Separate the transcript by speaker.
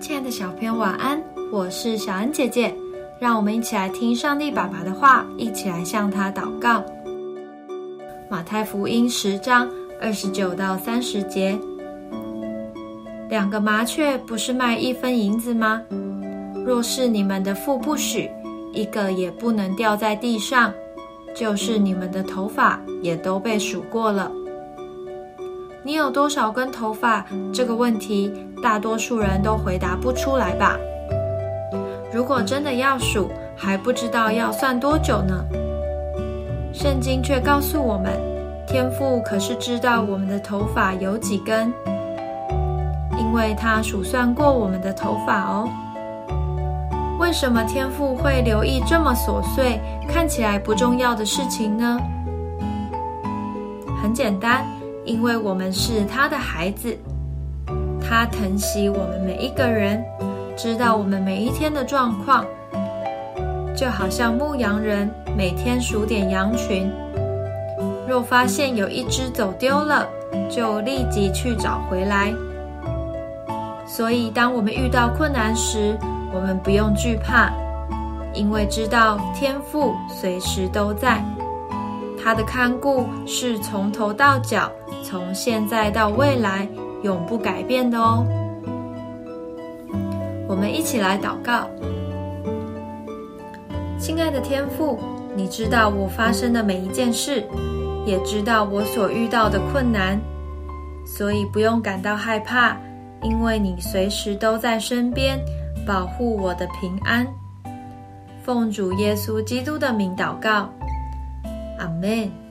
Speaker 1: 亲爱的小朋友，晚安！我是小恩姐姐，让我们一起来听上帝爸爸的话，一起来向他祷告。马太福音十章二十九到三十节：两个麻雀不是卖一分银子吗？若是你们的父不许，一个也不能掉在地上；就是你们的头发也都被数过了。你有多少根头发？这个问题，大多数人都回答不出来吧？如果真的要数，还不知道要算多久呢。圣经却告诉我们，天父可是知道我们的头发有几根，因为他数算过我们的头发哦。为什么天父会留意这么琐碎、看起来不重要的事情呢？很简单。因为我们是他的孩子，他疼惜我们每一个人，知道我们每一天的状况，就好像牧羊人每天数点羊群，若发现有一只走丢了，就立即去找回来。所以，当我们遇到困难时，我们不用惧怕，因为知道天父随时都在，他的看顾是从头到脚。从现在到未来，永不改变的哦。我们一起来祷告，亲爱的天父，你知道我发生的每一件事，也知道我所遇到的困难，所以不用感到害怕，因为你随时都在身边，保护我的平安。奉主耶稣基督的名祷告， 아멘.